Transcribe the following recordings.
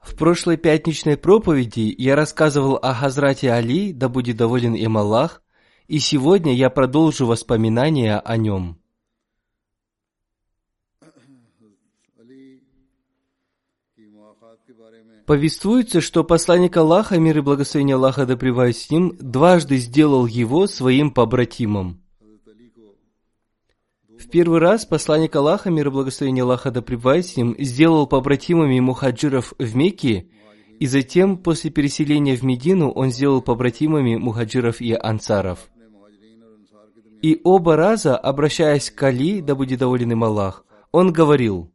В прошлой пятничной проповеди я рассказывал о Хазрате Али, да будет доволен им Аллах, и сегодня я продолжу воспоминания о нем. Повествуется, что посланник Аллаха, мир и благословение Аллаха да с ним, дважды сделал его своим побратимом. В первый раз посланник Аллаха, мир и благословение Аллаха да с ним, сделал побратимами мухаджиров в Мекке, и затем, после переселения в Медину, он сделал побратимами мухаджиров и ансаров. И оба раза, обращаясь к Али, да будет доволен им Аллах, он говорил,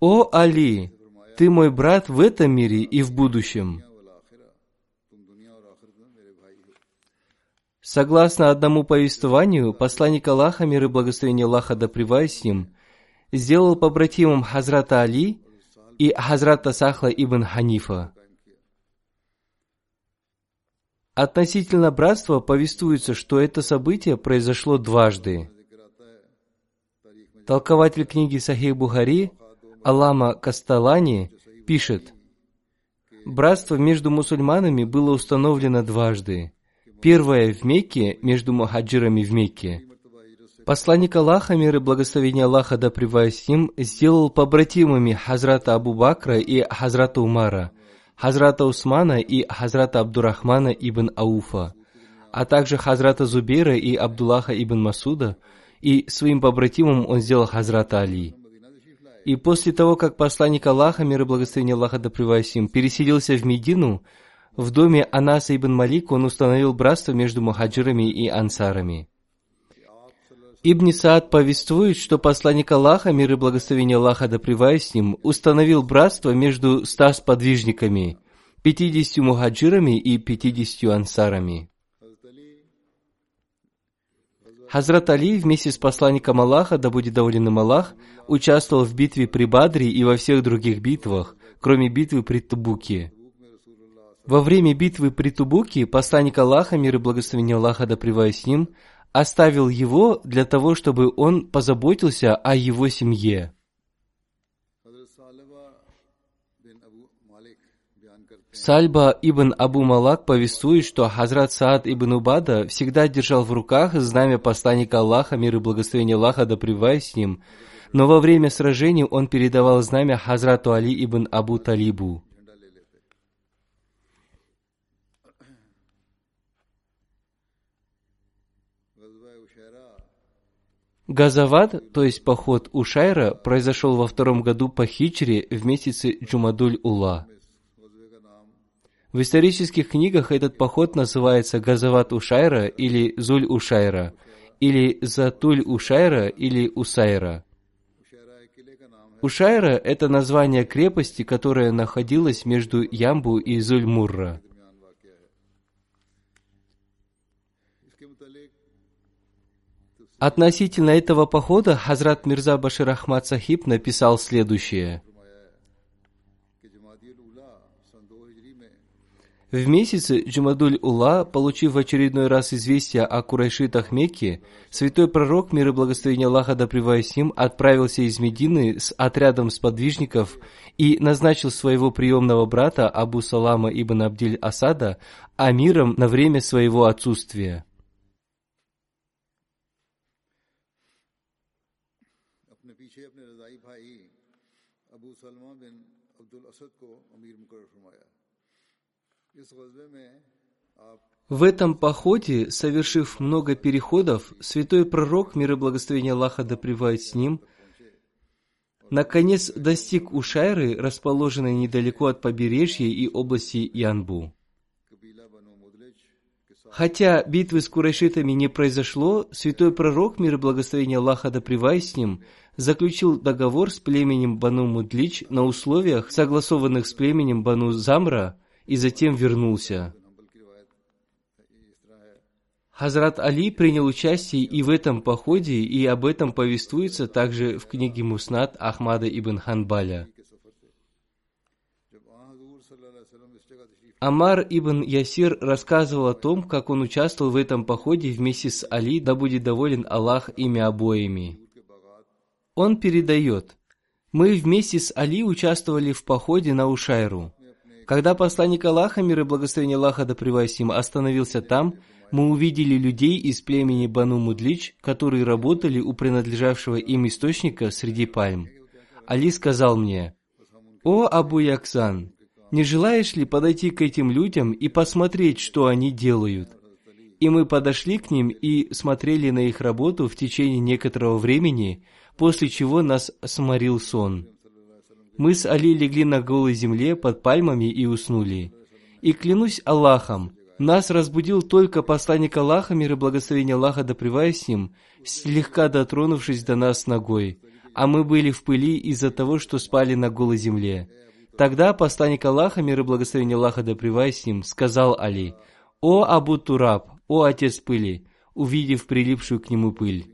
«О Али, ты мой брат в этом мире и в будущем». Согласно одному повествованию, посланник Аллаха, мир и благословение Аллаха да с ним, сделал побратимом Хазрата Али и Хазрата Сахла ибн Ханифа. Относительно братства повествуется, что это событие произошло дважды. Толкователь книги Сахих Бухари Алама Касталани пишет, «Братство между мусульманами было установлено дважды. Первое в Мекке, между мухаджирами в Мекке. Посланник Аллаха, мир и благословение Аллаха да с ним, сделал побратимами Хазрата Абу Бакра и Хазрата Умара, Хазрата Усмана и Хазрата Абдурахмана ибн Ауфа, а также Хазрата Зубейра и Абдуллаха ибн Масуда, и своим побратимом он сделал Хазрата Али. И после того, как посланник Аллаха, мир и благословение Аллаха да им, переселился в Медину, в доме Анаса ибн Малик он установил братство между мухаджирами и ансарами. Ибн Саад повествует, что посланник Аллаха, мир и благословение Аллаха да с ним, установил братство между ста сподвижниками, пятидесятью мухаджирами и пятидесятью ансарами. Хазрат Али вместе с посланником Аллаха, да будет доволен им Аллах, участвовал в битве при Бадре и во всех других битвах, кроме битвы при Тубуке. Во время битвы при Тубуке посланник Аллаха, мир и благословение Аллаха, да с ним, оставил его для того, чтобы он позаботился о его семье. Сальба ибн Абу Малак повествует, что Хазрат Саад ибн Убада всегда держал в руках знамя посланника Аллаха, мир и благословение Аллаха да с ним, но во время сражений он передавал знамя Хазрату Али ибн Абу Талибу. Газават, то есть поход Ушайра, произошел во втором году по хичре в месяце Джумадуль-Ула. В исторических книгах этот поход называется Газават Ушайра или Зуль Ушайра, или Затуль Ушайра или Усайра. Ушайра – это название крепости, которая находилась между Ямбу и Зуль-Мурра. Относительно этого похода Хазрат Мирза Башир Ахмад Сахиб написал следующее. В месяце Джумадуль-Ула, получив в очередной раз известие о Курайшитах Мекки, святой пророк, мир и благословение Аллаха да с ним, отправился из Медины с отрядом сподвижников и назначил своего приемного брата Абу Салама ибн Абдиль Асада амиром на время своего отсутствия. В этом походе, совершив много переходов, святой пророк, мир и благословение Аллаха да с ним, наконец достиг Ушайры, расположенной недалеко от побережья и области Янбу. Хотя битвы с курайшитами не произошло, святой пророк, мир и благословение Аллаха да с ним, заключил договор с племенем Бану Мудлич на условиях, согласованных с племенем Бану Замра, и затем вернулся. Хазрат Али принял участие и в этом походе, и об этом повествуется также в книге Муснат Ахмада ибн Ханбаля. Амар ибн Ясир рассказывал о том, как он участвовал в этом походе вместе с Али, да будет доволен Аллах ими обоими. Он передает, «Мы вместе с Али участвовали в походе на Ушайру. Когда посланник Аллаха, мир и благословение Аллаха да им, остановился там, мы увидели людей из племени Бану Мудлич, которые работали у принадлежавшего им источника среди пальм. Али сказал мне, «О, Абу Яксан, не желаешь ли подойти к этим людям и посмотреть, что они делают?» И мы подошли к ним и смотрели на их работу в течение некоторого времени, после чего нас сморил сон. Мы с Али легли на голой земле под пальмами и уснули. И клянусь Аллахом, нас разбудил только посланник Аллаха, мир и благословение Аллаха да с ним, слегка дотронувшись до нас ногой, а мы были в пыли из-за того, что спали на голой земле. Тогда посланник Аллаха, мир и благословение Аллаха да с ним, сказал Али, «О Абу Тураб, «О, отец пыли!» увидев прилипшую к нему пыль.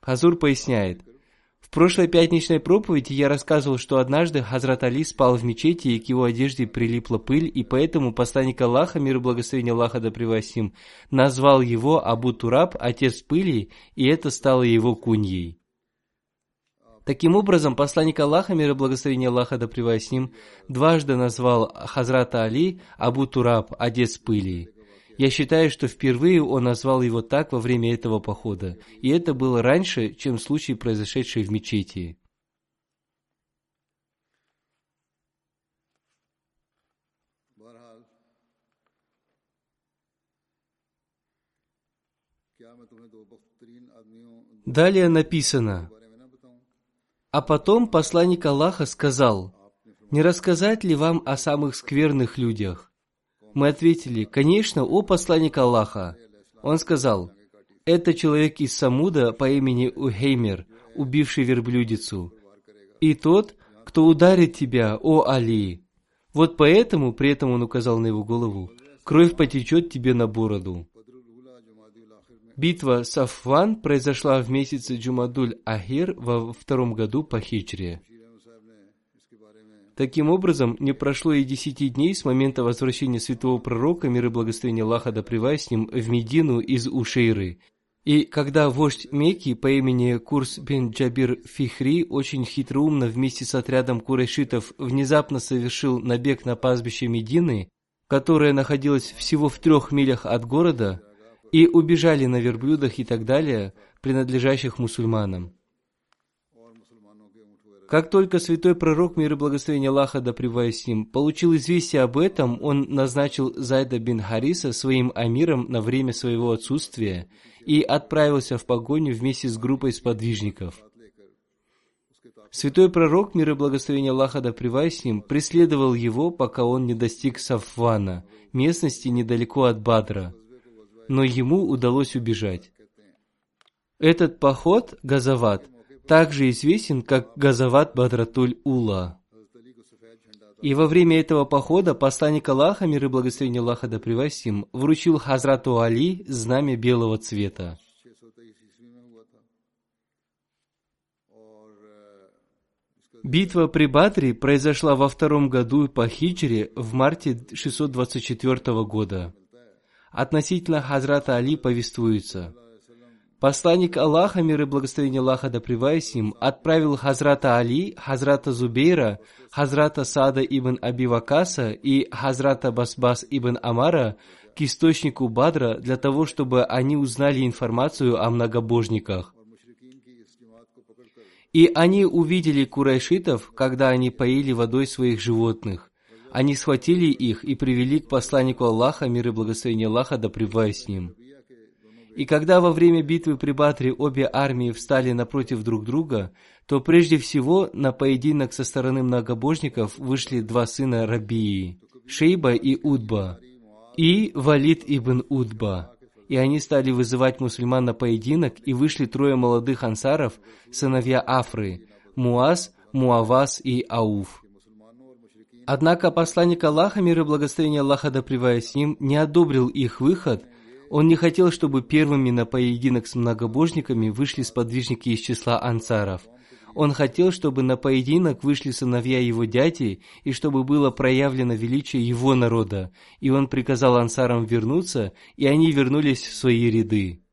Хазур поясняет. В прошлой пятничной проповеди я рассказывал, что однажды Хазрат Али спал в мечети, и к его одежде прилипла пыль, и поэтому посланник Аллаха, мир и благословение Аллаха да превосим, назвал его Абу Тураб, отец пыли, и это стало его куньей. Таким образом, посланник Аллаха, мир и благословение Аллаха да превосим, дважды назвал Хазрата Али Абу Тураб, отец пыли. Я считаю, что впервые он назвал его так во время этого похода, и это было раньше, чем случай, произошедший в мечети. Далее написано, «А потом посланник Аллаха сказал, «Не рассказать ли вам о самых скверных людях?» Мы ответили, конечно, о посланник Аллаха. Он сказал, это человек из Самуда по имени Ухеймер, убивший верблюдицу. И тот, кто ударит тебя, о Али. Вот поэтому, при этом он указал на его голову, кровь потечет тебе на бороду. Битва Сафван произошла в месяце Джумадуль-Ахир во втором году по хичре. Таким образом, не прошло и десяти дней с момента возвращения святого пророка, мир и благословение Аллаха да с ним, в Медину из Ушейры. И когда вождь Мекки по имени Курс бен Джабир Фихри очень хитроумно вместе с отрядом курайшитов внезапно совершил набег на пастбище Медины, которое находилось всего в трех милях от города, и убежали на верблюдах и так далее, принадлежащих мусульманам. Как только святой пророк, мир и благословение Аллаха да с ним, получил известие об этом, он назначил Зайда бин Хариса своим амиром на время своего отсутствия и отправился в погоню вместе с группой сподвижников. Святой пророк, мир и благословение Аллаха да с ним, преследовал его, пока он не достиг Сафвана, местности недалеко от Бадра, но ему удалось убежать. Этот поход, Газават, также известен как Газават Бадратуль Ула. И во время этого похода посланник Аллаха, мир и благословение Аллаха да привасим, вручил Хазрату Али знамя белого цвета. Битва при Бадре произошла во втором году по хиджре в марте 624 года. Относительно Хазрата Али повествуется – Посланник Аллаха, мир и благословение Аллаха да им, отправил Хазрата Али, Хазрата Зубейра, Хазрата Сада ибн Аби Вакаса и Хазрата Басбас ибн Амара к источнику Бадра для того, чтобы они узнали информацию о многобожниках. И они увидели курайшитов, когда они поили водой своих животных. Они схватили их и привели к посланнику Аллаха, мир и благословение Аллаха, да с ним. И когда во время битвы при Батре обе армии встали напротив друг друга, то прежде всего на поединок со стороны многобожников вышли два сына Рабии, Шейба и Удба, и Валид ибн Удба и они стали вызывать мусульман на поединок, и вышли трое молодых ансаров, сыновья Афры, Муаз, Муавас и Ауф. Однако посланник Аллаха, мир и благословение Аллаха да с ним, не одобрил их выход, он не хотел, чтобы первыми на поединок с многобожниками вышли сподвижники из числа ансаров – он хотел, чтобы на поединок вышли сыновья его дяди, и чтобы было проявлено величие его народа, и он приказал ансарам вернуться, и они вернулись в свои ряды.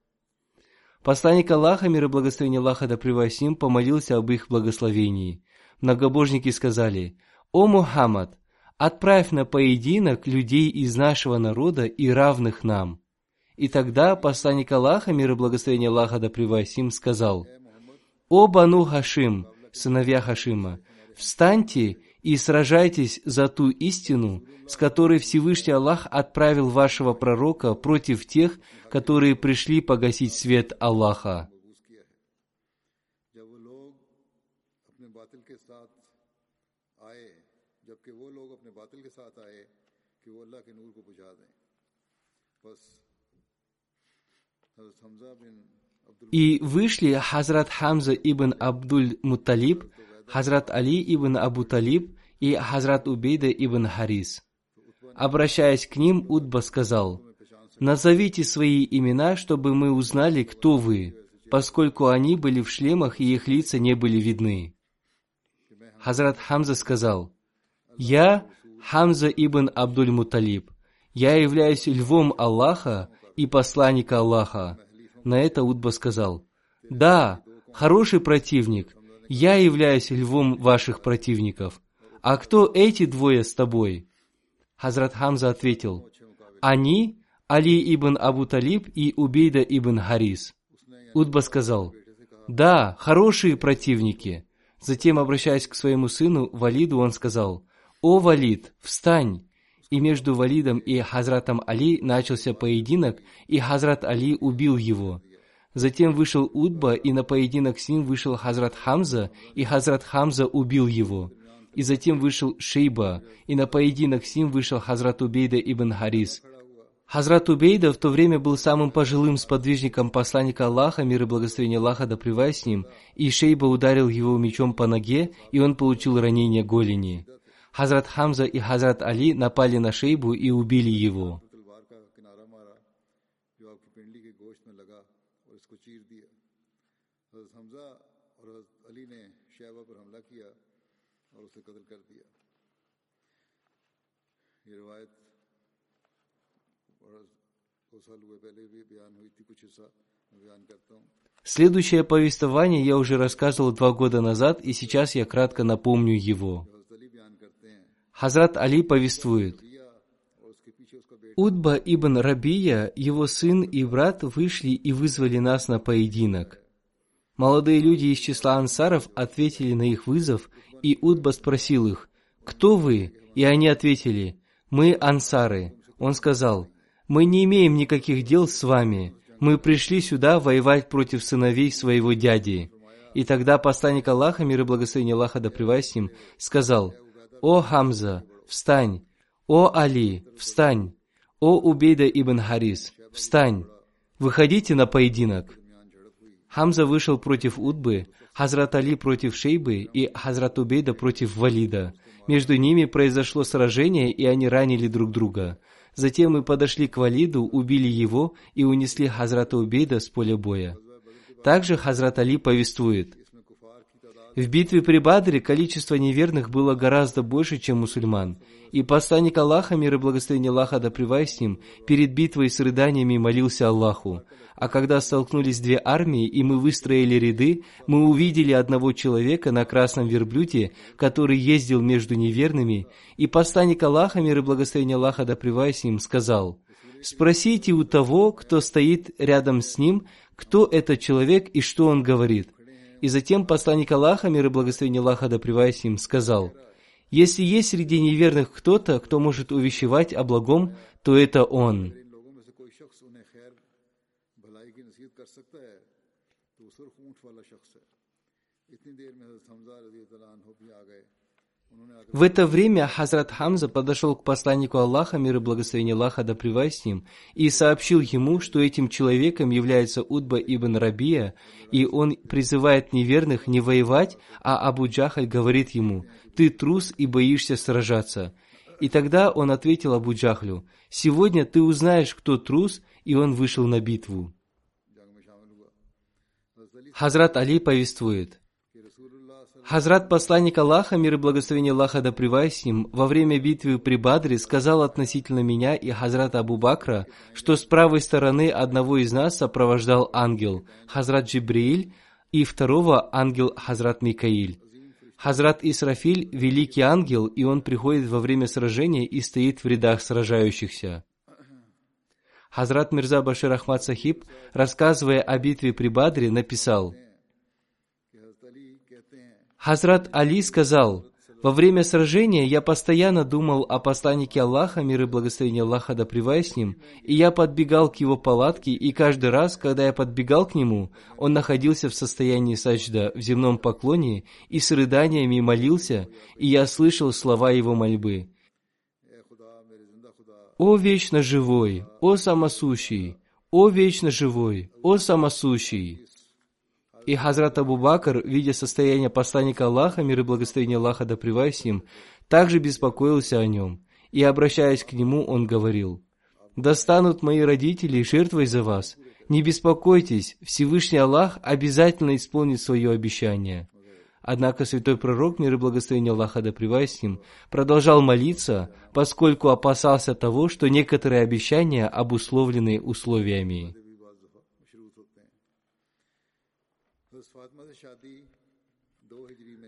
Посланник Аллаха, мир и благословение Аллаха да ним, помолился об их благословении. Многобожники сказали, «О Мухаммад, отправь на поединок людей из нашего народа и равных нам». И тогда посланник Аллаха, мир и благословение Аллаха да ним, сказал, «О Бану Хашим, сыновья Хашима, встаньте и сражайтесь за ту истину, с которой Всевышний Аллах отправил вашего пророка против тех, которые пришли погасить свет Аллаха». И вышли Хазрат Хамза ибн Абдуль Муталиб, Хазрат Али ибн Абу Талиб и Хазрат Убейда ибн Харис. Обращаясь к ним, Удба сказал, «Назовите свои имена, чтобы мы узнали, кто вы, поскольку они были в шлемах и их лица не были видны». Хазрат Хамза сказал, «Я Хамза ибн Абдуль Муталиб. Я являюсь львом Аллаха и посланника Аллаха. На это Удба сказал, «Да, хороший противник, я являюсь львом ваших противников. А кто эти двое с тобой?» Хазрат Хамза ответил, «Они Али ибн Абу Талиб и Убейда ибн Харис». Удба сказал, «Да, хорошие противники». Затем, обращаясь к своему сыну Валиду, он сказал, «О, Валид, встань!» И между Валидом и Хазратом Али начался поединок, и Хазрат Али убил его. Затем вышел Удба, и на поединок с ним вышел Хазрат Хамза, и Хазрат Хамза убил его. И затем вышел Шейба, и на поединок с ним вышел Хазрат Убейда ибн Харис. Хазрат Убейда в то время был самым пожилым сподвижником посланника Аллаха, мир и благословение Аллаха да с ним, и Шейба ударил его мечом по ноге, и он получил ранение голени. Хазрат Хамза и Хазрат Али напали на Шейбу и убили его. Следующее повествование я уже рассказывал два года назад, и сейчас я кратко напомню его. Хазрат Али повествует, Удба ибн Рабия, его сын и брат вышли и вызвали нас на поединок. Молодые люди из числа ансаров ответили на их вызов, и Удба спросил их, «Кто вы?» И они ответили, «Мы ансары». Он сказал, «Мы не имеем никаких дел с вами. Мы пришли сюда воевать против сыновей своего дяди». И тогда посланник Аллаха, мир и благословение Аллаха да с ним, сказал, «О Хамза, встань! О Али, встань! О Убейда ибн Харис, встань! Выходите на поединок!» Хамза вышел против Удбы, Хазрат Али против Шейбы и Хазрат Убейда против Валида. Между ними произошло сражение, и они ранили друг друга. Затем мы подошли к Валиду, убили его и унесли Хазрата Убейда с поля боя. Также Хазрат Али повествует – В битве при Бадре количество неверных было гораздо больше, чем мусульман. И посланник Аллаха, мир и благословение Аллаха да с ним, перед битвой с рыданиями молился Аллаху. А когда столкнулись две армии, и мы выстроили ряды, мы увидели одного человека на красном верблюде, который ездил между неверными, и посланник Аллаха, мир и благословение Аллаха да с ним, сказал, «Спросите у того, кто стоит рядом с ним, кто этот человек и что он говорит». И затем посланник Аллаха, мир и благословение Аллаха да с ним, сказал, «Если есть среди неверных кто-то, кто может увещевать о благом, то это он». В это время Хазрат Хамза подошел к посланнику Аллаха, мир и благословение Аллаха да с ним, и сообщил ему, что этим человеком является Удба ибн Рабия, и он призывает неверных не воевать, а Абу Джахаль говорит ему, «Ты трус и боишься сражаться». И тогда он ответил Абу Джахлю, «Сегодня ты узнаешь, кто трус», и он вышел на битву. Хазрат Али повествует – Хазрат посланник Аллаха, мир и благословение Аллаха да с ним, во время битвы при Бадре сказал относительно меня и Хазрата Абу Бакра, что с правой стороны одного из нас сопровождал ангел, Хазрат Джибрииль, и второго ангел Хазрат Микаиль. Хазрат Исрафиль – великий ангел, и он приходит во время сражения и стоит в рядах сражающихся. Хазрат Мирза Башир Ахмад Сахиб, рассказывая о битве при Бадре, написал – Хазрат Али сказал, «Во время сражения я постоянно думал о посланнике Аллаха, мир и благословение Аллаха да с ним, и я подбегал к его палатке, и каждый раз, когда я подбегал к нему, он находился в состоянии саджда, в земном поклоне, и с рыданиями молился, и я слышал слова его мольбы. «О вечно живой! О самосущий! О вечно живой! О самосущий!» И Хазрат Абу Бакр, видя состояние посланника Аллаха, мир и благословение Аллаха да с ним, также беспокоился о нем. И, обращаясь к нему, он говорил, «Достанут мои родители жертвой за вас. Не беспокойтесь, Всевышний Аллах обязательно исполнит свое обещание». Однако святой пророк, мир и благословение Аллаха да с ним, продолжал молиться, поскольку опасался того, что некоторые обещания обусловлены условиями.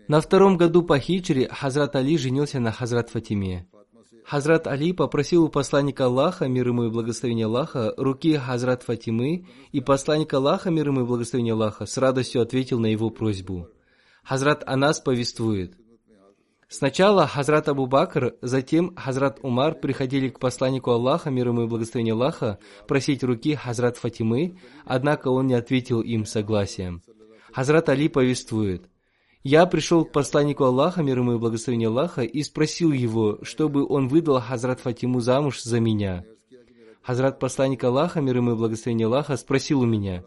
На втором году по хиджре Хазрат Али женился на Хазрат Фатиме. Хазрат Али попросил у посланника Аллаха, мир ему и благословение Аллаха, руки Хазрат Фатимы, и посланник Аллаха, мир ему и благословение Аллаха, с радостью ответил на его просьбу. Хазрат Анас повествует. Сначала Хазрат Абу Бакр, затем Хазрат Умар приходили к посланнику Аллаха, мир ему и благословение Аллаха, просить руки Хазрат Фатимы, однако он не ответил им согласием. Хазрат Али повествует, «Я пришел к посланнику Аллаха, мир ему и благословение Аллаха, и спросил его, чтобы он выдал Хазрат Фатиму замуж за меня. Хазрат посланник Аллаха, мир ему и благословение Аллаха, спросил у меня,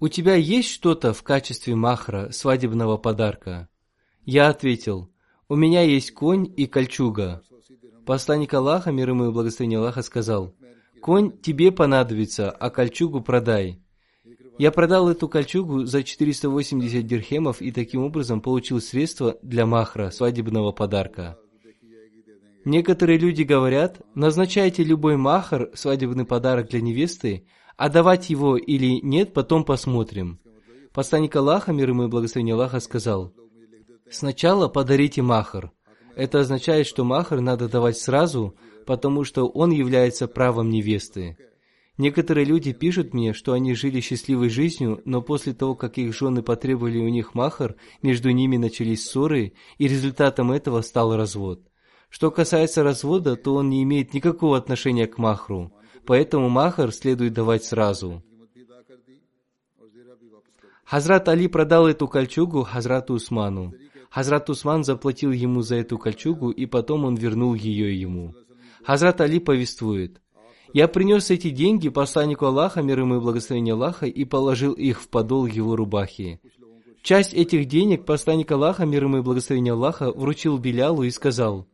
«У тебя есть что-то в качестве махра, свадебного подарка?» Я ответил, «У меня есть конь и кольчуга». Посланник Аллаха, мир ему и благословение Аллаха, сказал, «Конь тебе понадобится, а кольчугу продай». Я продал эту кольчугу за 480 дирхемов и таким образом получил средства для махра, свадебного подарка. Некоторые люди говорят, назначайте любой махар, свадебный подарок для невесты, а давать его или нет, потом посмотрим. Посланник Аллаха, мир ему и благословение Аллаха, сказал, сначала подарите махар. Это означает, что махар надо давать сразу, потому что он является правом невесты. Некоторые люди пишут мне, что они жили счастливой жизнью, но после того, как их жены потребовали у них махар, между ними начались ссоры, и результатом этого стал развод. Что касается развода, то он не имеет никакого отношения к махру, поэтому махар следует давать сразу. Хазрат Али продал эту кольчугу Хазрату Усману. Хазрат Усман заплатил ему за эту кольчугу, и потом он вернул ее ему. Хазрат Али повествует, я принес эти деньги посланнику Аллаха, мир ему и благословение Аллаха, и положил их в подол его рубахи. Часть этих денег посланник Аллаха, мир ему и благословение Аллаха, вручил Белялу и сказал,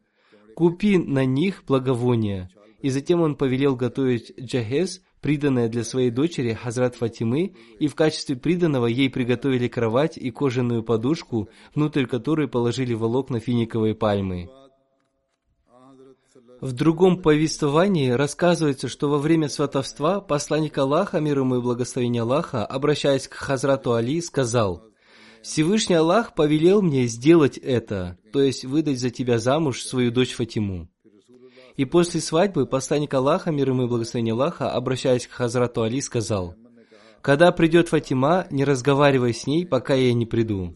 «Купи на них благовония». И затем он повелел готовить джахез, приданное для своей дочери Хазрат Фатимы, и в качестве приданного ей приготовили кровать и кожаную подушку, внутрь которой положили волокна финиковой пальмы. В другом повествовании рассказывается, что во время сватовства посланник Аллаха, мир ему и благословение Аллаха, обращаясь к Хазрату Али, сказал, «Всевышний Аллах повелел мне сделать это, то есть выдать за тебя замуж свою дочь Фатиму». И после свадьбы посланник Аллаха, мир ему и благословение Аллаха, обращаясь к Хазрату Али, сказал, «Когда придет Фатима, не разговаривай с ней, пока я не приду».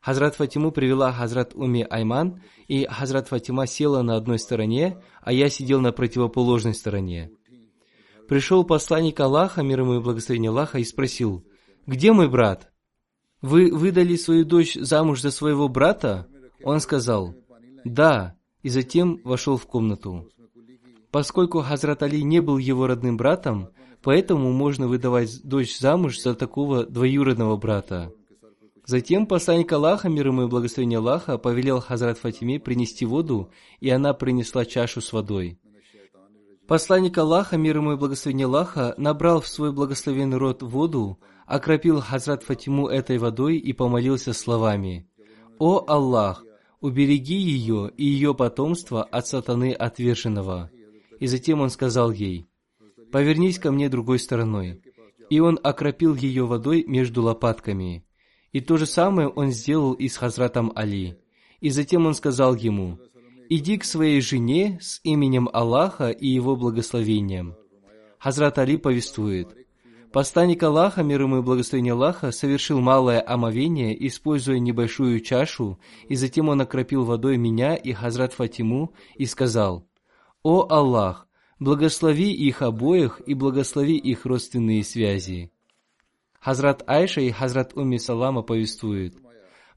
Хазрат Фатиму привела Хазрат Уми Айман, и Хазрат Фатима села на одной стороне, а я сидел на противоположной стороне. Пришел посланник Аллаха, мир ему и благословение Аллаха, и спросил, «Где мой брат? Вы выдали свою дочь замуж за своего брата?» Он сказал, «Да», и затем вошел в комнату. Поскольку Хазрат Али не был его родным братом, поэтому можно выдавать дочь замуж за такого двоюродного брата. Затем посланник Аллаха, мир ему и благословение Аллаха, повелел Хазрат Фатиме принести воду, и она принесла чашу с водой. Посланник Аллаха, мир ему и благословение Аллаха, набрал в свой благословенный рот воду, окропил Хазрат Фатиму этой водой и помолился словами «О Аллах, убереги ее и ее потомство от сатаны отверженного». И затем он сказал ей «Повернись ко мне другой стороной». И он окропил ее водой между лопатками. И то же самое он сделал и с Хазратом Али. И затем он сказал ему, «Иди к своей жене с именем Аллаха и его благословением». Хазрат Али повествует, Посланник Аллаха, мир ему и благословение Аллаха, совершил малое омовение, используя небольшую чашу, и затем он окропил водой меня и Хазрат Фатиму и сказал, «О Аллах, благослови их обоих и благослови их родственные связи». Хазрат Айша и Хазрат Умми Салама повествуют.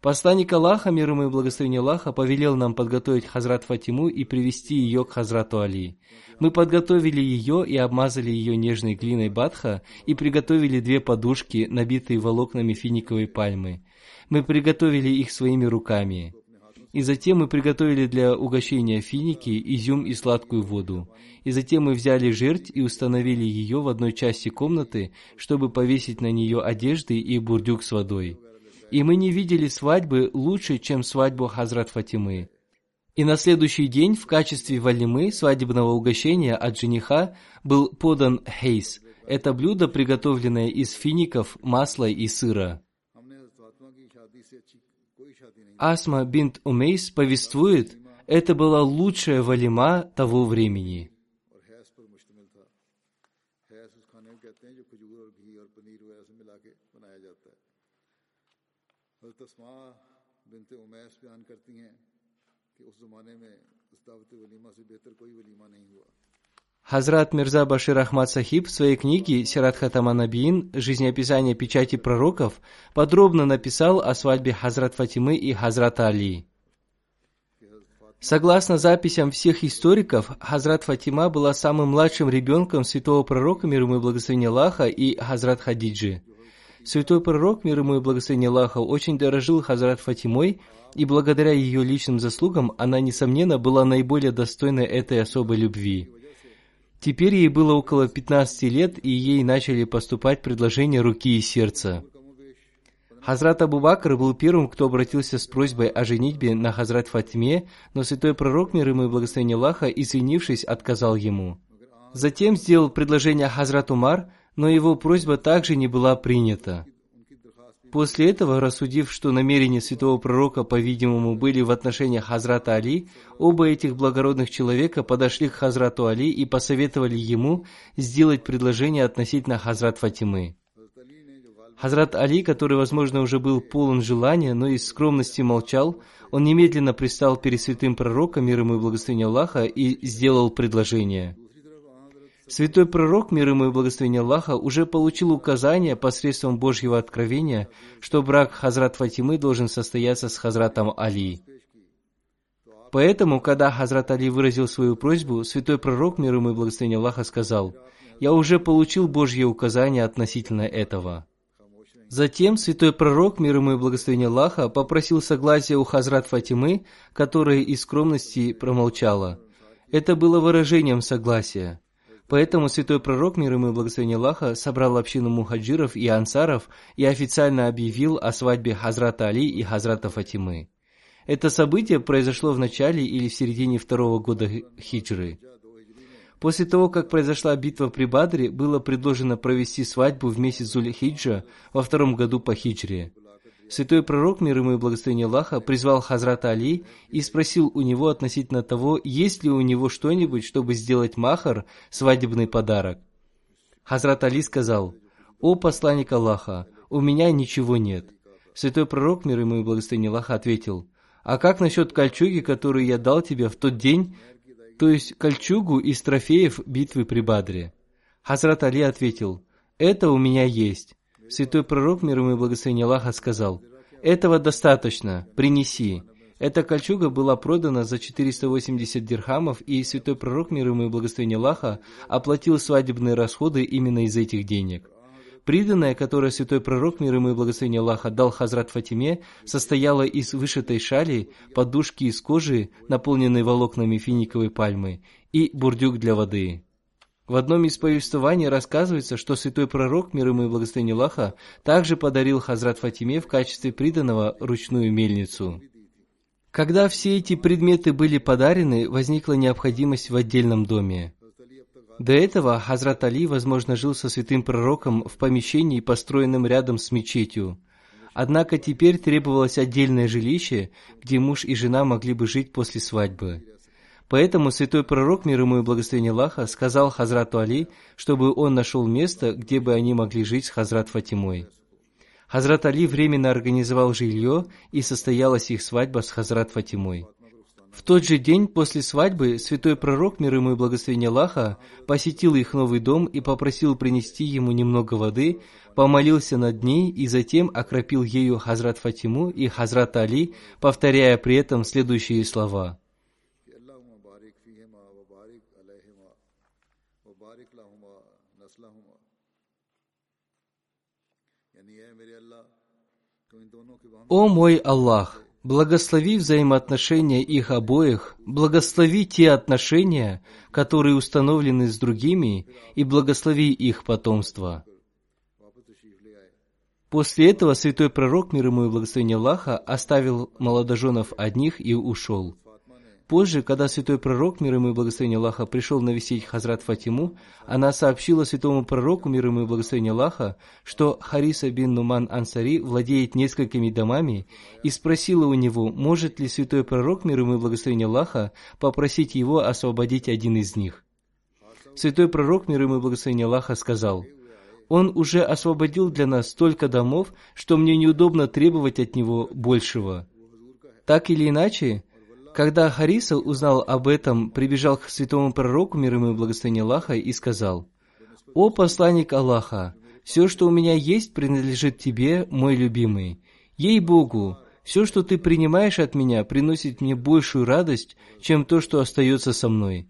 Посланник Аллаха, мир ему и благословение Аллаха, повелел нам подготовить Хазрат Фатиму и привести ее к Хазрату Али. Мы подготовили ее и обмазали ее нежной глиной бадха и приготовили две подушки, набитые волокнами финиковой пальмы. Мы приготовили их своими руками. И затем мы приготовили для угощения финики, изюм и сладкую воду. И затем мы взяли жерть и установили ее в одной части комнаты, чтобы повесить на нее одежды и бурдюк с водой. И мы не видели свадьбы лучше, чем свадьбу Хазрат Фатимы. И на следующий день в качестве валимы свадебного угощения от жениха был подан хейс. Это блюдо, приготовленное из фиников, масла и сыра. Асма бинт Умейс повествует, это была лучшая валима того времени. Хазрат Мирза Башир Ахмад Сахиб в своей книге «Сират Хатама Набиин. Жизнеописание печати пророков» подробно написал о свадьбе Хазрат Фатимы и Хазрата Али. Согласно записям всех историков, Хазрат Фатима была самым младшим ребенком святого пророка, мир ему и благословения Аллаха, и Хазрат Хадиджи. Святой пророк, мир ему и благословение Аллаха, очень дорожил Хазрат Фатимой, и благодаря ее личным заслугам она, несомненно, была наиболее достойной этой особой любви. Теперь ей было около 15 лет, и ей начали поступать предложения руки и сердца. Хазрат Абу Бакр был первым, кто обратился с просьбой о женитьбе на Хазрат Фатиме, но святой пророк, мир ему и благословение Аллаха, извинившись, отказал ему. Затем сделал предложение Хазрат Умар, но его просьба также не была принята. После этого, рассудив, что намерения святого пророка, по-видимому, были в отношениях Хазрата Али, оба этих благородных человека подошли к Хазрату Али и посоветовали ему сделать предложение относительно Хазрат Фатимы. Хазрат Али, который, возможно, уже был полон желания, но из скромности молчал, он немедленно пристал перед святым пророком, мир ему и благословение Аллаха, и сделал предложение – Святой пророк, мир ему и благословение Аллаха, уже получил указание посредством Божьего откровения, что брак Хазрат Фатимы должен состояться с Хазратом Али. Поэтому, когда Хазрат Али выразил свою просьбу, святой пророк, мир ему и благословение Аллаха, сказал, «Я уже получил Божье указание относительно этого». Затем святой пророк, мир ему и благословение Аллаха, попросил согласия у Хазрат Фатимы, которая из скромности промолчала. Это было выражением согласия. Поэтому святой пророк, мир ему и благословение Аллаха, собрал общину мухаджиров и ансаров и официально объявил о свадьбе Хазрата Али и Хазрата Фатимы. Это событие произошло в начале или в середине второго года хиджры. После того, как произошла битва при Бадре, было предложено провести свадьбу в месяц Зуль-Хиджа во втором году по хиджре. Святой пророк, мир ему и благословение Аллаха, призвал Хазрата Али и спросил у него относительно того, есть ли у него что-нибудь, чтобы сделать махар, свадебный подарок. Хазрат Али сказал, «О посланник Аллаха, у меня ничего нет». Святой пророк, мир ему и благословение Аллаха, ответил, «А как насчет кольчуги, которую я дал тебе в тот день, то есть кольчугу из трофеев битвы при Бадре?» Хазрат Али ответил, «Это у меня есть». Святой пророк, мир ему и благословение Аллаха, сказал, «Этого достаточно, принеси». Эта кольчуга была продана за 480 дирхамов, и святой пророк, мир ему и благословение Аллаха, оплатил свадебные расходы именно из этих денег. Приданное, которое святой пророк, мир ему и благословение Аллаха, дал Хазрат Фатиме, состояло из вышитой шали, подушки из кожи, наполненной волокнами финиковой пальмы, и бурдюк для воды. В одном из повествований рассказывается, что святой пророк, мир ему и благословение Аллаха, также подарил Хазрат Фатиме в качестве приданного ручную мельницу. Когда все эти предметы были подарены, возникла необходимость в отдельном доме. До этого Хазрат Али, возможно, жил со святым пророком в помещении, построенном рядом с мечетью. Однако теперь требовалось отдельное жилище, где муж и жена могли бы жить после свадьбы. Поэтому святой пророк, мир ему и благословение Аллаха, сказал Хазрату Али, чтобы он нашел место, где бы они могли жить с Хазрат Фатимой. Хазрат Али временно организовал жилье, и состоялась их свадьба с Хазрат Фатимой. В тот же день после свадьбы святой пророк, мир ему и благословение Аллаха, посетил их новый дом и попросил принести ему немного воды, помолился над ней и затем окропил ею Хазрат Фатиму и Хазрат Али, повторяя при этом следующие слова – О мой Аллах, благослови взаимоотношения их обоих, благослови те отношения, которые установлены с другими, и благослови их потомство. После этого святой пророк, мир ему и благословение Аллаха, оставил молодоженов одних и ушел. Позже, когда святой пророк, мир ему и благословение Аллаха, пришел навестить Хазрат Фатиму, она сообщила святому пророку, мир ему и благословение Аллаха, что Хариса бин Нуман Ансари владеет несколькими домами, и спросила у него, может ли святой пророк, мир ему и благословение Аллаха, попросить его освободить один из них. Святой пророк, мир ему и благословение Аллаха, сказал, «Он уже освободил для нас столько домов, что мне неудобно требовать от него большего». Так или иначе, когда Хариса узнал об этом, прибежал к святому пророку, мир ему и благословение Аллаха, и сказал, «О посланник Аллаха, все, что у меня есть, принадлежит тебе, мой любимый. Ей-богу, все, что ты принимаешь от меня, приносит мне большую радость, чем то, что остается со мной».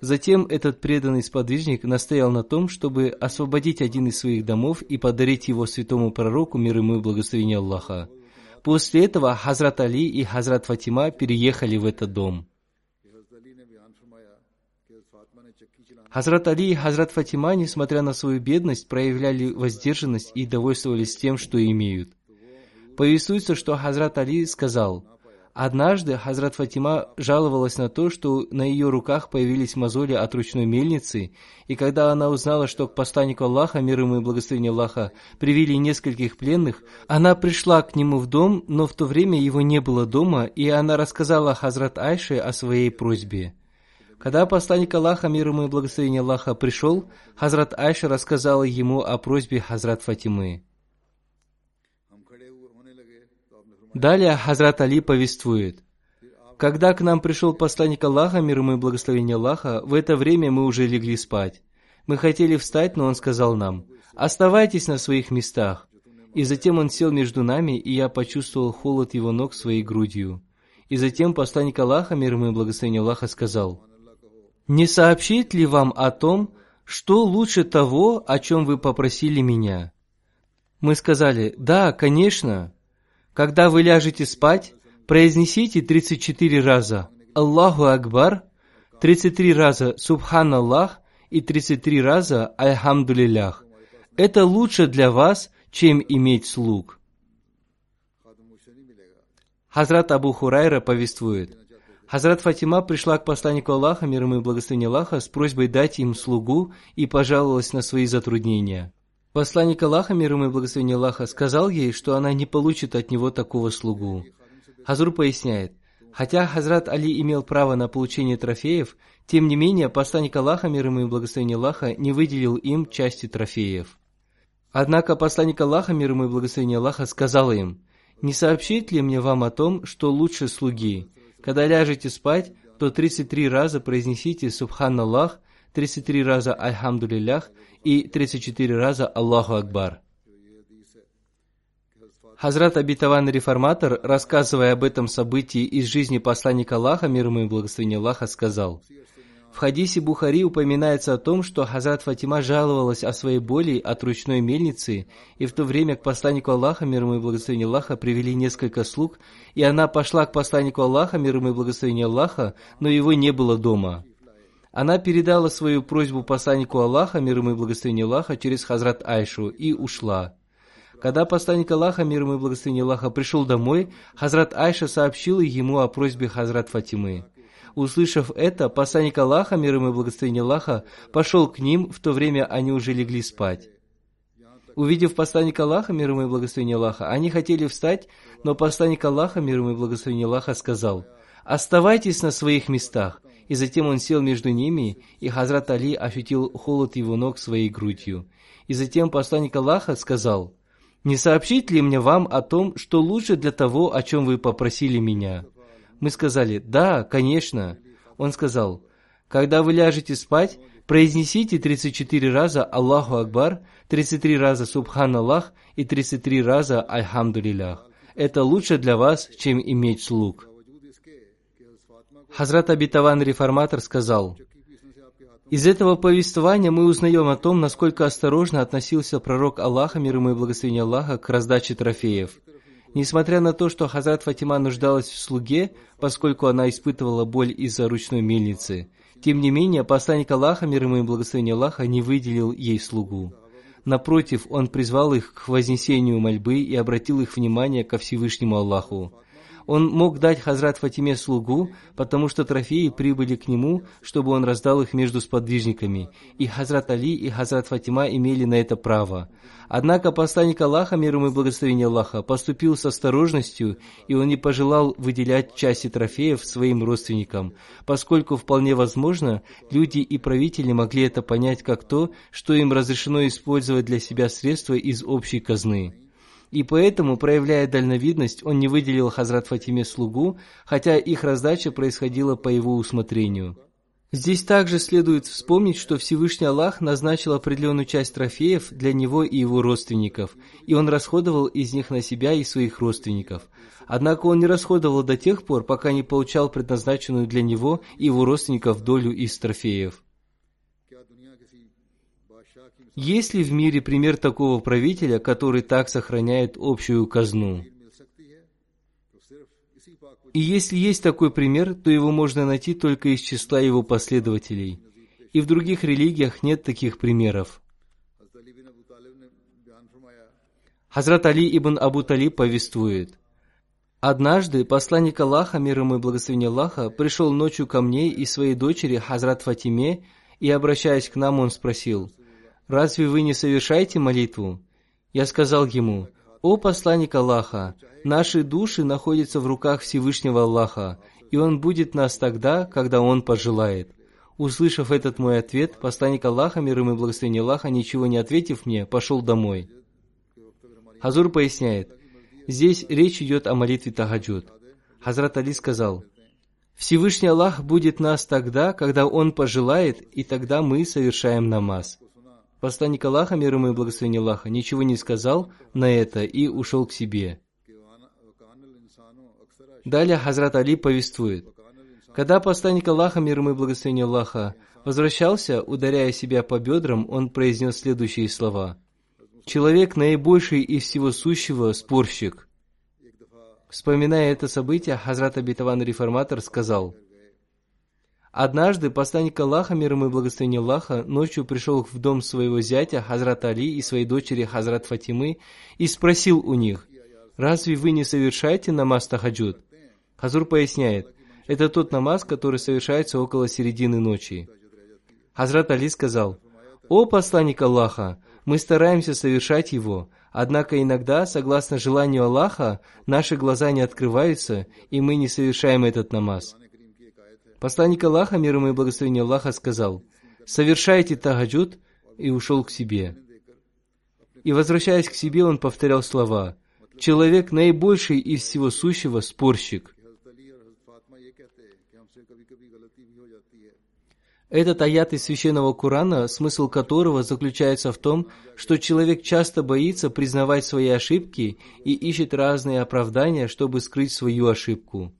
Затем этот преданный сподвижник настоял на том, чтобы освободить один из своих домов и подарить его святому пророку, мир ему и благословение Аллаха. После этого Хазрат Али и Хазрат Фатима переехали в этот дом. Хазрат Али и Хазрат Фатима, несмотря на свою бедность, проявляли воздержанность и довольствовались тем, что имеют. Повествуется, что Хазрат Али сказал – Однажды Хазрат Фатима жаловалась на то, что на ее руках появились мозоли от ручной мельницы, и когда она узнала, что к посланнику Аллаха, мир ему и благословение Аллаха, привели нескольких пленных, она пришла к нему в дом, но в то время его не было дома, и она рассказала Хазрат Айше о своей просьбе. Когда посланник Аллаха, мир ему и благословение Аллаха, пришел, Хазрат Айша рассказала ему о просьбе Хазрат Фатимы. Далее Хазрат Али повествует. Когда к нам пришел посланник Аллаха, мир ему и благословение Аллаха, в это время мы уже легли спать. Мы хотели встать, но он сказал нам, «Оставайтесь на своих местах». И затем он сел между нами, и я почувствовал холод его ног своей грудью. И затем посланник Аллаха, мир ему и благословение Аллаха, сказал, «Не сообщить ли вам о том, что лучше того, о чем вы попросили меня?» Мы сказали, «Да, конечно». Когда вы ляжете спать, произнесите 34 раза Аллаху Акбар, 33 раза Субханаллах и 33 раза «Альхамдулилях». Это лучше для вас, чем иметь слуг. Хазрат Абу Хурайра повествует. Хазрат Фатима пришла к посланнику Аллаха, мир ему и благословение Аллаха, с просьбой дать им слугу и пожаловалась на свои затруднения. Посланник Аллаха, мир ему и благословение Аллаха, сказал ей, что она не получит от него такого слугу. Хазур поясняет, хотя Хазрат Али имел право на получение трофеев, тем не менее посланник Аллаха, мир ему и благословение Аллаха, не выделил им части трофеев. Однако посланник Аллаха, мир ему и благословение Аллаха, сказал им, «Не сообщить ли мне вам о том, что лучше слуги? Когда ляжете спать, то 33 раза произнесите Субханаллах, 33 раза Альхамдулиллях и 34 раза Аллаху Акбар». Хазрат Абитаван Реформатор, рассказывая об этом событии из жизни посланника Аллаха, мир ему и благословение Аллаха, сказал, в хадисе Бухари упоминается о том, что Хазрат Фатима жаловалась о своей боли от ручной мельницы, и в то время к посланнику Аллаха, мир ему и благословение Аллаха, привели несколько слуг, и она пошла к посланнику Аллаха, мир ему и благословение Аллаха, но его не было дома. Она передала свою просьбу посланнику Аллаха, мир ему и благословение Аллаха, через Хазрат Айшу и ушла. Когда посланник Аллаха, мир ему и благословение Аллаха, пришел домой, Хазрат Айша сообщила ему о просьбе Хазрат Фатимы. Услышав это, посланник Аллаха, мир ему и благословение Аллаха, пошел к ним, в то время они уже легли спать. Увидев посланника Аллаха, мир ему и благословение Аллаха, они хотели встать, но посланник Аллаха, мир ему и благословение Аллаха, сказал, «Оставайтесь на своих местах». И затем он сел между ними, и Хазрат Али ощутил холод его ног своей грудью. И затем посланник Аллаха сказал, не сообщить ли мне вам о том, что лучше для того, о чем вы попросили меня? Мы сказали, да, конечно. Он сказал, когда вы ляжете спать, произнесите 34 раза Аллаху Акбар, 33 раза Субханаллах и 33 раза Альхамдулилях. Это лучше для вас, чем иметь слуг. Хазрат Абитаван Реформатор сказал, из этого повествования мы узнаем о том, насколько осторожно относился пророк Аллаха, мир ему и благословение Аллаха, к раздаче трофеев. Несмотря на то, что Хазрат Фатима нуждалась в слуге, поскольку она испытывала боль из-за ручной мельницы, тем не менее, посланник Аллаха, мир ему и благословение Аллаха, не выделил ей слугу. Напротив, он призвал их к вознесению мольбы и обратил их внимание ко Всевышнему Аллаху. Он мог дать Хазрат Фатиме слугу, потому что трофеи прибыли к нему, чтобы он раздал их между сподвижниками, и Хазрат Али и Хазрат Фатима имели на это право. Однако посланник Аллаха, мир ему и благословение Аллаха, поступил с осторожностью, и он не пожелал выделять части трофеев своим родственникам, поскольку вполне возможно, люди и правители могли это понять как то, что им разрешено использовать для себя средства из общей казны. И поэтому, проявляя дальновидность, он не выделил Хазрат Фатиме слугу, хотя их раздача происходила по его усмотрению. Здесь также следует вспомнить, что Всевышний Аллах назначил определенную часть трофеев для него и его родственников, и он расходовал из них на себя и своих родственников. Однако он не расходовал до тех пор, пока не получал предназначенную для него и его родственников долю из трофеев. Есть ли в мире пример такого правителя, который так сохраняет общую казну? И если есть такой пример, то его можно найти только из числа его последователей. И в других религиях нет таких примеров. Хазрат Али ибн Абу Талиб повествует. Однажды посланник Аллаха, мир ему и благословение Аллаха, пришел ночью ко мне и своей дочери Хазрат Фатиме, и, обращаясь к нам, он спросил – разве вы не совершаете молитву? Я сказал ему, «О посланник Аллаха, наши души находятся в руках Всевышнего Аллаха, и Он будет нас тогда, когда Он пожелает». Услышав этот мой ответ, посланник Аллаха, мир ему и благословение Аллаха, ничего не ответив мне, пошел домой. Хазур поясняет, здесь речь идет о молитве Тагаджуд. Хазрат Али сказал, Всевышний Аллах будет нас тогда, когда Он пожелает, и тогда мы совершаем намаз. Посланник Аллаха, мир ему и благословение Аллаха, ничего не сказал на это и ушел к себе. Далее Хазрат Али повествует. Когда посланник Аллаха, мир ему и благословение Аллаха, возвращался, ударяя себя по бедрам, он произнес следующие слова. «Человек наибольший из всего сущего – спорщик». Вспоминая это событие, Хазрат Абитаван Реформатор сказал, Однажды посланник Аллаха, мир ему и благословение Аллаха, ночью пришел в дом своего зятя, Хазрат Али, и своей дочери Хазрат Фатимы, и спросил у них, «Разве вы не совершаете намаз тахаджуд?» Хазур поясняет, это тот намаз, который совершается около середины ночи. Хазрат Али сказал, «О посланник Аллаха, мы стараемся совершать его, однако иногда, согласно желанию Аллаха, наши глаза не открываются, и мы не совершаем этот намаз». Посланник Аллаха, мир ему и благословение Аллаха, сказал, «Совершайте тахаджуд» и ушел к себе. И возвращаясь к себе, он повторял слова, «Человек наибольший из всего сущего спорщик». Этот аят из Священного Корана, смысл которого заключается в том, что человек часто боится признавать свои ошибки и ищет разные оправдания, чтобы скрыть свою ошибку.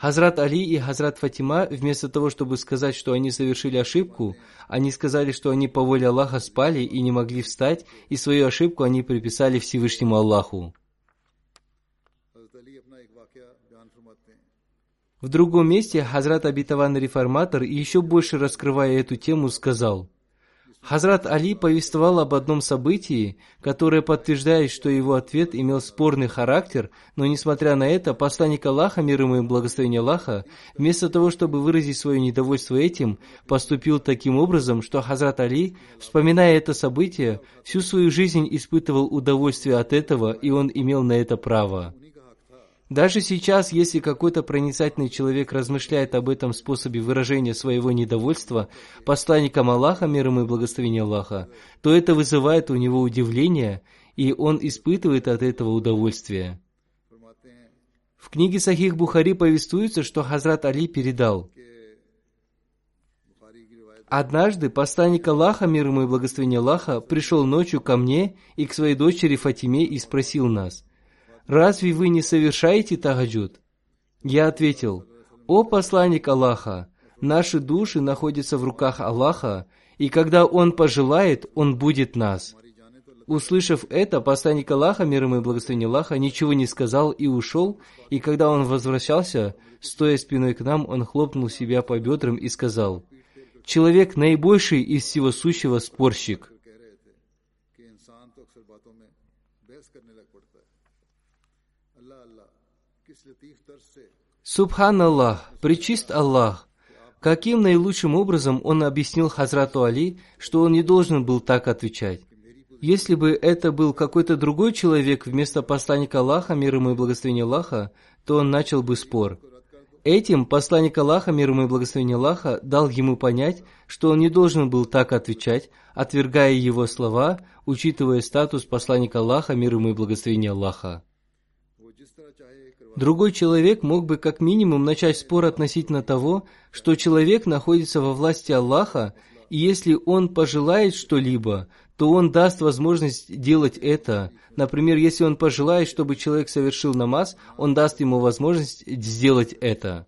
Хазрат Али и Хазрат Фатима, вместо того, чтобы сказать, что они совершили ошибку, они сказали, что они по воле Аллаха спали и не могли встать, и свою ошибку они приписали Всевышнему Аллаху. В другом месте Хазрат Абитаван Реформатор, еще больше раскрывая эту тему, сказал – Хазрат Али повествовал об одном событии, которое подтверждает, что его ответ имел спорный характер, но несмотря на это, посланник Аллаха, мир ему и благословение Аллаха, вместо того, чтобы выразить свое недовольство этим, поступил таким образом, что Хазрат Али, вспоминая это событие, всю свою жизнь испытывал удовольствие от этого, и он имел на это право. Даже сейчас, если какой-то проницательный человек размышляет об этом способе выражения своего недовольства посланником Аллаха, мир ему и благословение Аллаха, то это вызывает у него удивление, и он испытывает от этого удовольствие. В книге Сахих Бухари повествуется, что Хазрат Али передал. Однажды посланник Аллаха, мир ему и благословение Аллаха, пришел ночью ко мне и к своей дочери Фатиме и спросил нас – разве вы не совершаете тагаджуд? Я ответил, о посланник Аллаха, наши души находятся в руках Аллаха, и когда Он пожелает, Он будет нас. Услышав это, посланник Аллаха, мир ему и благословение Аллаха, ничего не сказал и ушел, и когда он возвращался, стоя спиной к нам, он хлопнул себя по бедрам и сказал, «Человек наибольший из всего сущего спорщик». Субханаллах, причист Аллах. Каким наилучшим образом он объяснил Хазрату Али, что он не должен был так отвечать? Если бы это был какой-то другой человек вместо посланника Аллаха, мир ему и благословения Аллаха, то он начал бы спор. Этим посланник Аллаха, мир ему и благословения Аллаха, дал ему понять, что он не должен был так отвечать, отвергая его слова, учитывая статус посланника Аллаха, мир ему и благословения Аллаха. Другой человек мог бы как минимум начать спор относительно того, что человек находится во власти Аллаха, и если он пожелает что-либо, то он даст возможность делать это. Например, если он пожелает, чтобы человек совершил намаз, он даст ему возможность сделать это.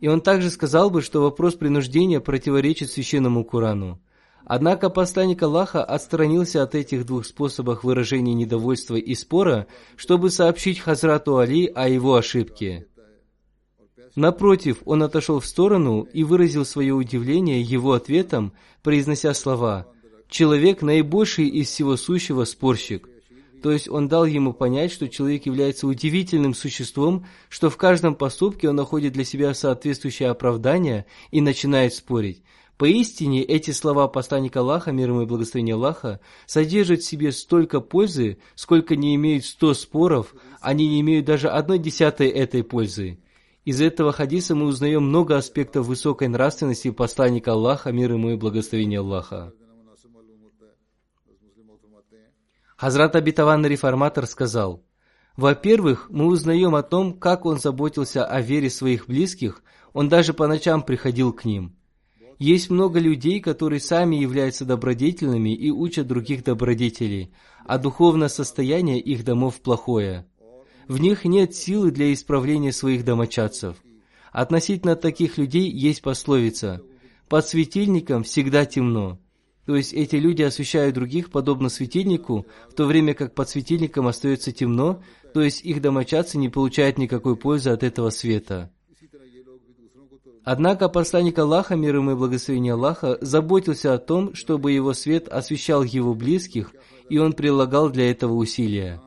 И он также сказал бы, что вопрос принуждения противоречит священному Корану. Однако посланник Аллаха отстранился от этих двух способов выражения недовольства и спора, чтобы сообщить Хазрату Али о его ошибке. Напротив, он отошел в сторону и выразил свое удивление его ответом, произнося слова «Человек наибольший из всего сущего спорщик». То есть он дал ему понять, что человек является удивительным существом, что в каждом поступке он находит для себя соответствующее оправдание и начинает спорить. Поистине, эти слова посланника Аллаха, мир ему и благословения Аллаха, содержат в себе столько пользы, сколько не имеют сто споров, они не имеют даже одной десятой этой пользы. Из этого хадиса мы узнаем много аспектов высокой нравственности посланника Аллаха, мир ему и благословения Аллаха. Хазрат Абитаван Реформатор сказал, «Во-первых, мы узнаем о том, как он заботился о вере своих близких, он даже по ночам приходил к ним». Есть много людей, которые сами являются добродетельными и учат других добродетелей, а духовное состояние их домов плохое. В них нет силы для исправления своих домочадцев. Относительно таких людей есть пословица «Под светильником всегда темно». То есть эти люди освещают других подобно светильнику, в то время как под светильником остается темно, то есть их домочадцы не получают никакой пользы от этого света. Однако посланник Аллаха, мир ему и благословение Аллаха, заботился о том, чтобы его свет освещал его близких, и он прилагал для этого усилия.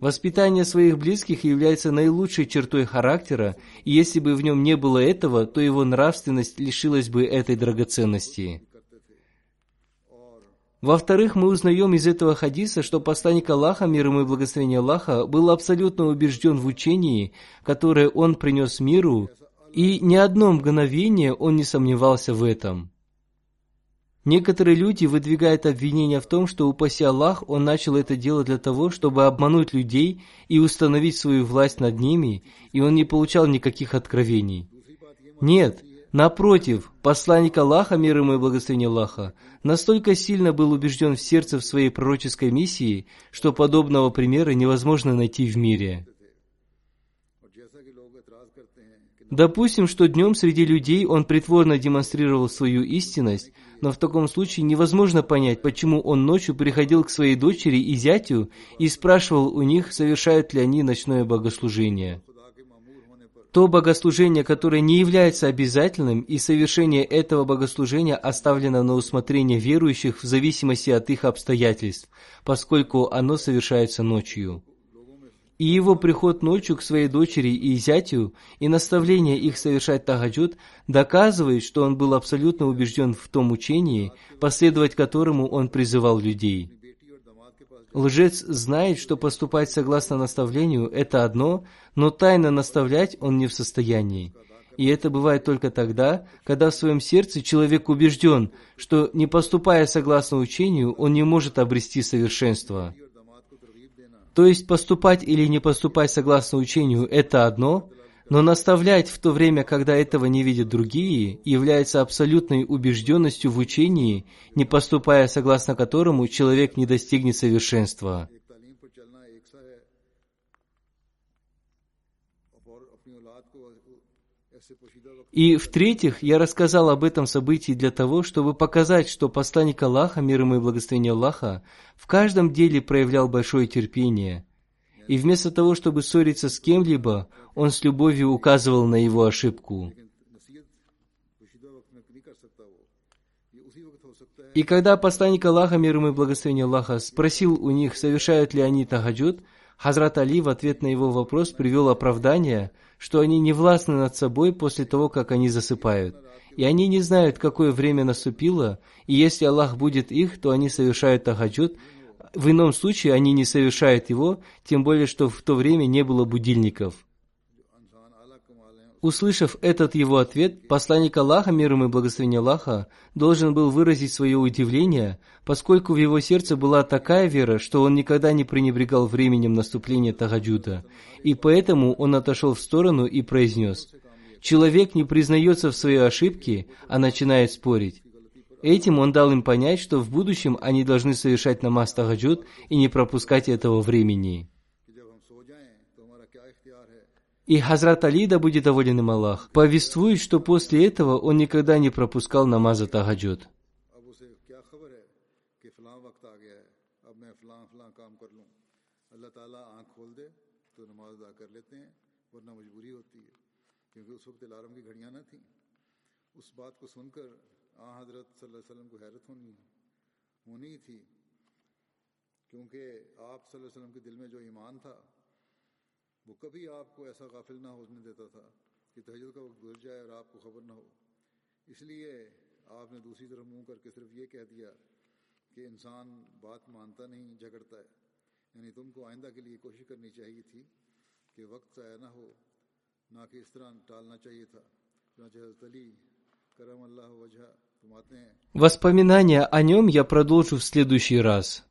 Воспитание своих близких является наилучшей чертой характера, и если бы в нем не было этого, то его нравственность лишилась бы этой драгоценности. Во-вторых, мы узнаем из этого хадиса, что посланник Аллаха, мир ему и благословение Аллаха, был абсолютно убежден в учении, которое он принес миру, и ни одно мгновение он не сомневался в этом. Некоторые люди выдвигают обвинения в том, что, упаси Аллах, он начал это дело для того, чтобы обмануть людей и установить свою власть над ними, и он не получал никаких откровений. Нет, напротив, посланник Аллаха, мир ему и благословение Аллаха, настолько сильно был убежден в сердце в своей пророческой миссии, что подобного примера невозможно найти в мире. Допустим, что днем среди людей он притворно демонстрировал свою истинность, но в таком случае невозможно понять, почему он ночью приходил к своей дочери и зятю и спрашивал у них, совершают ли они ночное богослужение. То богослужение, которое не является обязательным, и совершение этого богослужения оставлено на усмотрение верующих в зависимости от их обстоятельств, поскольку оно совершается ночью и его приход ночью к своей дочери и зятю, и наставление их совершать тагаджуд, доказывает, что он был абсолютно убежден в том учении, последовать которому он призывал людей. Лжец знает, что поступать согласно наставлению – это одно, но тайно наставлять он не в состоянии. И это бывает только тогда, когда в своем сердце человек убежден, что, не поступая согласно учению, он не может обрести совершенство. То есть поступать или не поступать согласно учению – это одно, но наставлять в то время, когда этого не видят другие, является абсолютной убежденностью в учении, не поступая согласно которому человек не достигнет совершенства. И в-третьих, я рассказал об этом событии для того, чтобы показать, что посланник Аллаха, мир ему и благословение Аллаха, в каждом деле проявлял большое терпение. И вместо того, чтобы ссориться с кем-либо, он с любовью указывал на его ошибку. И когда посланник Аллаха, мир ему и благословение Аллаха, спросил у них, совершают ли они тахаджуд, Хазрат Али в ответ на его вопрос привел оправдание – что они не властны над собой после того, как они засыпают. И они не знают, какое время наступило, и если Аллах будет их, то они совершают тахаджуд, в ином случае они не совершают его, тем более, что в то время не было будильников. Услышав этот его ответ, посланник Аллаха, мир ему и благословение Аллаха, должен был выразить свое удивление, поскольку в его сердце была такая вера, что он никогда не пренебрегал временем наступления Тагаджуда, и поэтому он отошел в сторону и произнес, «Человек не признается в своей ошибке, а начинает спорить». Этим он дал им понять, что в будущем они должны совершать намаз Тагаджуд и не пропускать этого времени. И Хазрат Али, да будет доволен им Аллах, повествует, что после этого он никогда не пропускал намаза тагаджуд. کیونکہ اس وقت الارم کی گھڑیاں نہ تھیں اس بات کو سن کر آ حضرت صلی اللہ علیہ وسلم کو حیرت ہونی ہونی تھی کیونکہ آپ صلی اللہ علیہ وسلم کے دل میں جو ایمان تھا वो कभी आपको ऐसा गाफिल ना होने देता था कि तहजद का वक्त गुजर जाए और आपको खबर ना हो इसलिए आपने दूसरी तरफ मुंह करके सिर्फ ये कह दिया कि इंसान बात मानता नहीं झगड़ता है यानी तुमको आइंदा के लिए कोशिश करनी चाहिए थी कि वक्त ज़ाया ना हो ना कि इस तरह टालना चाहिए था चुनाचे हजरत अली करम अल्लाह वजह तुम आते हैं Воспоминания о нем я продолжу в следующий раз.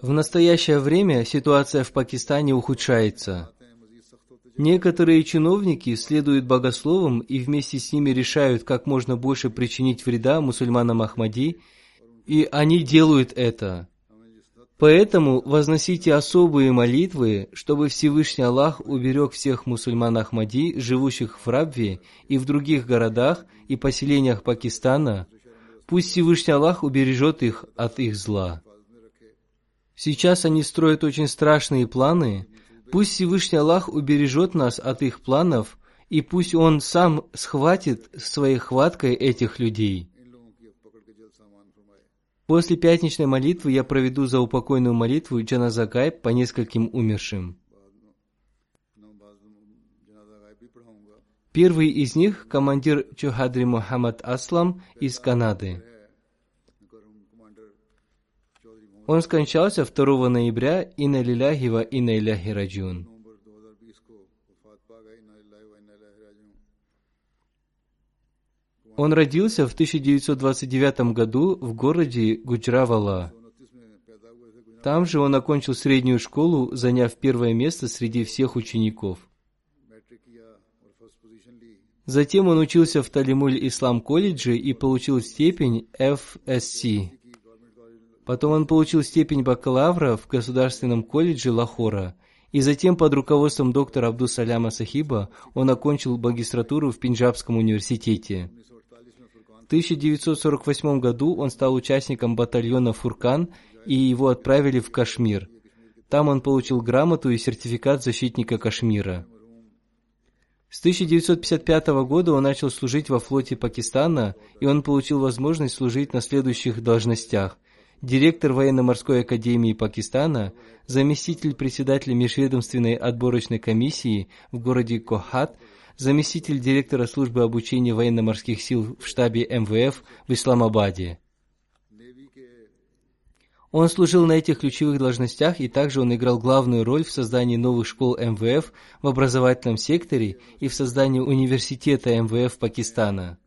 В настоящее время ситуация в Пакистане ухудшается. Некоторые чиновники следуют богословам и вместе с ними решают, как можно больше причинить вреда мусульманам Ахмади, и они делают это. Поэтому возносите особые молитвы, чтобы Всевышний Аллах уберег всех мусульман Ахмади, живущих в Рабве и в других городах и поселениях Пакистана. Пусть Всевышний Аллах убережет их от их зла. Сейчас они строят очень страшные планы. Пусть Всевышний Аллах убережет нас от их планов, и пусть Он сам схватит своей хваткой этих людей. После пятничной молитвы я проведу заупокойную молитву Джаназа Гайб по нескольким умершим. Первый из них – командир Чухадри Мухаммад Аслам из Канады – Он скончался 2 ноября и на ва и на раджун». Он родился в 1929 году в городе Гуджравала. Там же он окончил среднюю школу, заняв первое место среди всех учеников. Затем он учился в Талимуль Ислам колледже и получил степень FSC. Потом он получил степень бакалавра в Государственном колледже Лахора. И затем под руководством доктора Абдусаляма Сахиба он окончил магистратуру в Пенджабском университете. В 1948 году он стал участником батальона «Фуркан» и его отправили в Кашмир. Там он получил грамоту и сертификат защитника Кашмира. С 1955 года он начал служить во флоте Пакистана, и он получил возможность служить на следующих должностях директор военно-морской академии Пакистана, заместитель председателя межведомственной отборочной комиссии в городе Кохат, заместитель директора службы обучения военно-морских сил в штабе МВФ в Исламабаде. Он служил на этих ключевых должностях, и также он играл главную роль в создании новых школ МВФ в образовательном секторе и в создании университета МВФ Пакистана.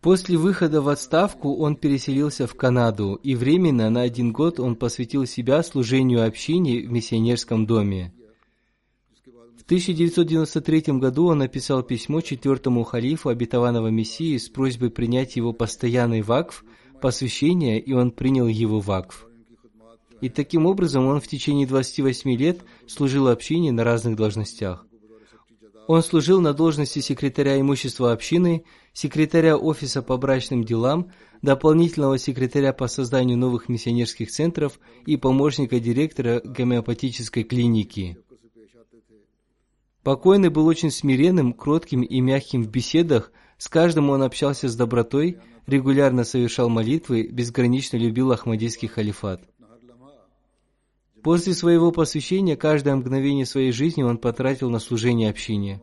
После выхода в отставку он переселился в Канаду, и временно на один год он посвятил себя служению общине в миссионерском доме. В 1993 году он написал письмо четвертому халифу обетованного Мессии с просьбой принять его постоянный вакф, посвящение, и он принял его вакф. И таким образом он в течение 28 лет служил общине на разных должностях. Он служил на должности секретаря имущества общины, секретаря офиса по брачным делам, дополнительного секретаря по созданию новых миссионерских центров и помощника директора гомеопатической клиники. Покойный был очень смиренным, кротким и мягким в беседах, с каждым он общался с добротой, регулярно совершал молитвы, безгранично любил Ахмадийский халифат. После своего посвящения каждое мгновение своей жизни он потратил на служение общине.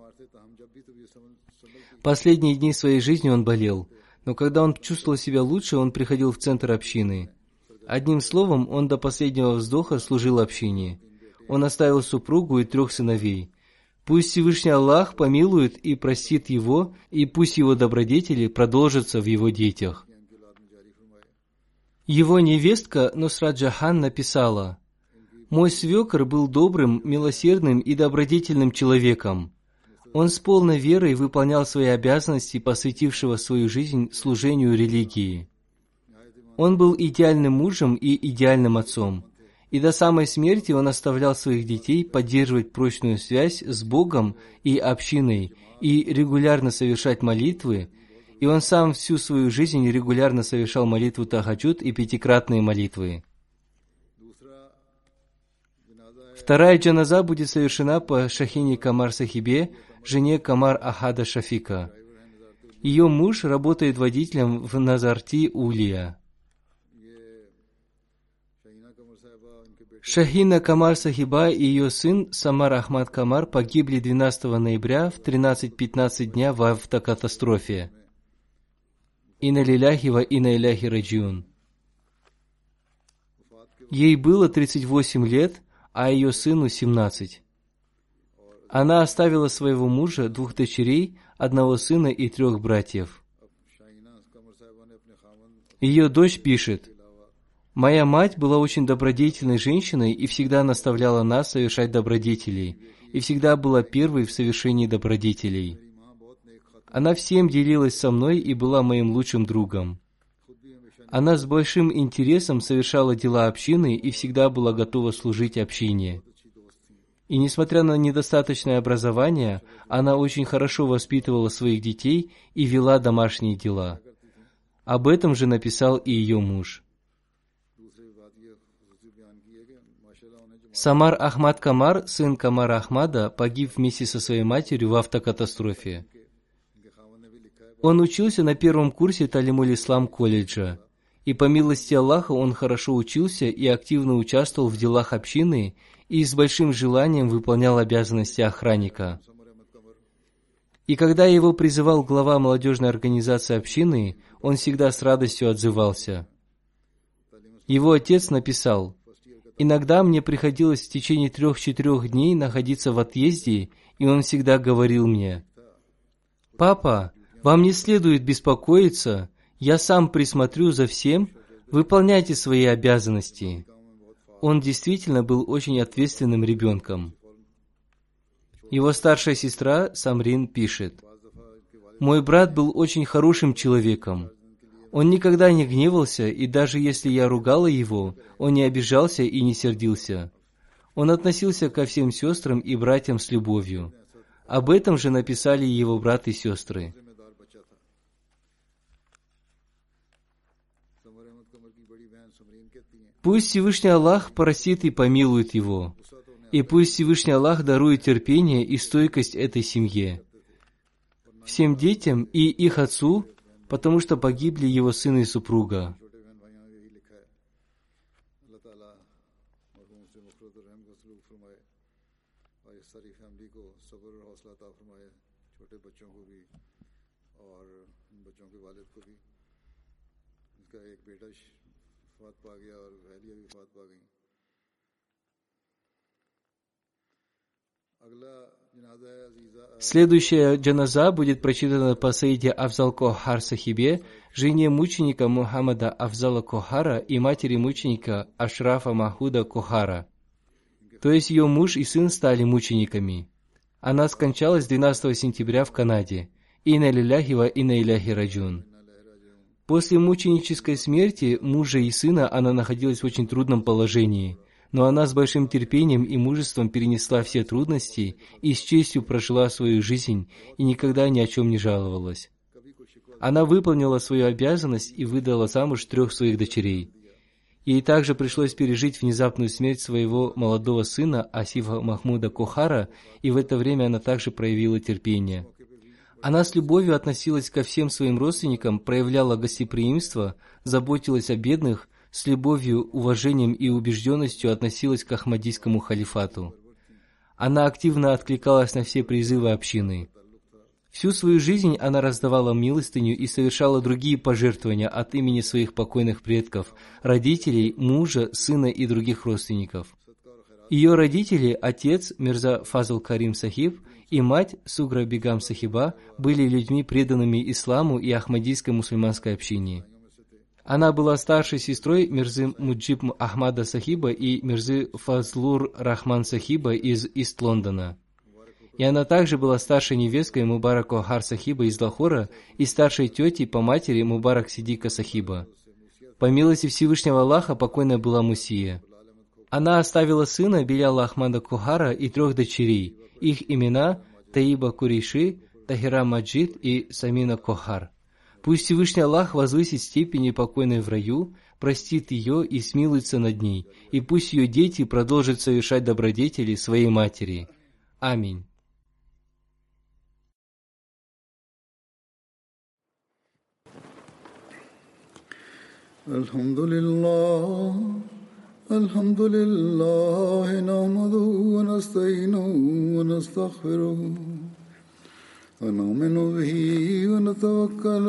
Последние дни своей жизни он болел, но когда он чувствовал себя лучше, он приходил в центр общины. Одним словом, он до последнего вздоха служил общине. Он оставил супругу и трех сыновей. Пусть Всевышний Аллах помилует и простит его, и пусть его добродетели продолжатся в его детях. Его невестка Нусрат Джахан написала, «Мой свекр был добрым, милосердным и добродетельным человеком. Он с полной верой выполнял свои обязанности, посвятившего свою жизнь служению религии. Он был идеальным мужем и идеальным отцом. И до самой смерти он оставлял своих детей поддерживать прочную связь с Богом и общиной и регулярно совершать молитвы, и он сам всю свою жизнь регулярно совершал молитву Тахаджуд и пятикратные молитвы. Вторая джаназа будет совершена по Шахине Камар Сахибе, жене Камар Ахада Шафика. Ее муж работает водителем в Назарти Улия. Шахина Камар Сахиба и ее сын Самар Ахмад Камар погибли 12 ноября в 13.15 дня в автокатастрофе. Инна лиляхи ва инна иляхи раджиун. Ей было 38 лет, а ее сыну 17. Она оставила своего мужа, двух дочерей, одного сына и трех братьев. Ее дочь пишет, «Моя мать была очень добродетельной женщиной и всегда наставляла нас совершать добродетели, и всегда была первой в совершении добродетелей. Она всем делилась со мной и была моим лучшим другом. Она с большим интересом совершала дела общины и всегда была готова служить общине. И несмотря на недостаточное образование, она очень хорошо воспитывала своих детей и вела домашние дела. Об этом же написал и ее муж. Самар Ахмад Камар, сын Камара Ахмада, погиб вместе со своей матерью в автокатастрофе. Он учился на первом курсе Талимуль Ислам колледжа, и по милости Аллаха он хорошо учился и активно участвовал в делах общины и с большим желанием выполнял обязанности охранника. И когда его призывал глава молодежной организации общины, он всегда с радостью отзывался. Его отец написал, «Иногда мне приходилось в течение трех-четырех дней находиться в отъезде, и он всегда говорил мне, «Папа, вам не следует беспокоиться, я сам присмотрю за всем, выполняйте свои обязанности». Он действительно был очень ответственным ребенком. Его старшая сестра Самрин пишет, «Мой брат был очень хорошим человеком. Он никогда не гневался, и даже если я ругала его, он не обижался и не сердился. Он относился ко всем сестрам и братьям с любовью. Об этом же написали его брат и сестры. Пусть Всевышний Аллах простит и помилует его. И пусть Всевышний Аллах дарует терпение и стойкость этой семье. Всем детям и их отцу, потому что погибли его сын и супруга. Следующая джаназа будет прочитана по Саиде Афзал Кохар Сахибе, жене мученика Мухаммада Афзала Кохара и матери мученика Ашрафа Махуда Кохара. То есть ее муж и сын стали мучениками. Она скончалась 12 сентября в Канаде. Инна лиляхи ва инна иляхи раджун. После мученической смерти мужа и сына она находилась в очень трудном положении – но она с большим терпением и мужеством перенесла все трудности и с честью прожила свою жизнь и никогда ни о чем не жаловалась. Она выполнила свою обязанность и выдала замуж трех своих дочерей. Ей также пришлось пережить внезапную смерть своего молодого сына Асифа Махмуда Кохара, и в это время она также проявила терпение. Она с любовью относилась ко всем своим родственникам, проявляла гостеприимство, заботилась о бедных, с любовью, уважением и убежденностью относилась к Ахмадийскому халифату. Она активно откликалась на все призывы общины. Всю свою жизнь она раздавала милостыню и совершала другие пожертвования от имени своих покойных предков, родителей, мужа, сына и других родственников. Ее родители, отец Мирза Фазл Карим Сахиб и мать Сугра Бигам Сахиба были людьми, преданными исламу и ахмадийской мусульманской общине – она была старшей сестрой Мирзы Муджиб Ахмада Сахиба и Мирзы Фазлур Рахман Сахиба из Ист-Лондона. И она также была старшей невесткой Мубарака Хар Сахиба из Лахора и старшей тетей по матери Мубарак Сидика Сахиба. По милости Всевышнего Аллаха покойная была Мусия. Она оставила сына Беляла Ахмада Кухара и трех дочерей. Их имена Таиба Куриши, Тахира Маджид и Самина Кохар – Пусть Всевышний Аллах возвысит степени покойной в раю, простит ее и смилуется над ней, и пусть ее дети продолжат совершать добродетели своей матери. Аминь. الحمد لله الحمد لله نحمده ونستعينه ونستغفره ونؤمن به ونتوكل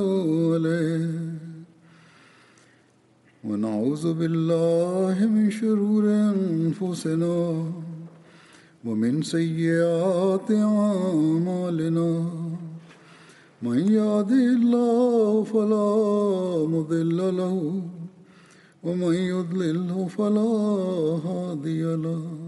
عليه. ونعوذ بالله من شرور أنفسنا ومن سيئات أعمالنا. من يهده الله فلا مضل له ومن يضلله فلا هادي له.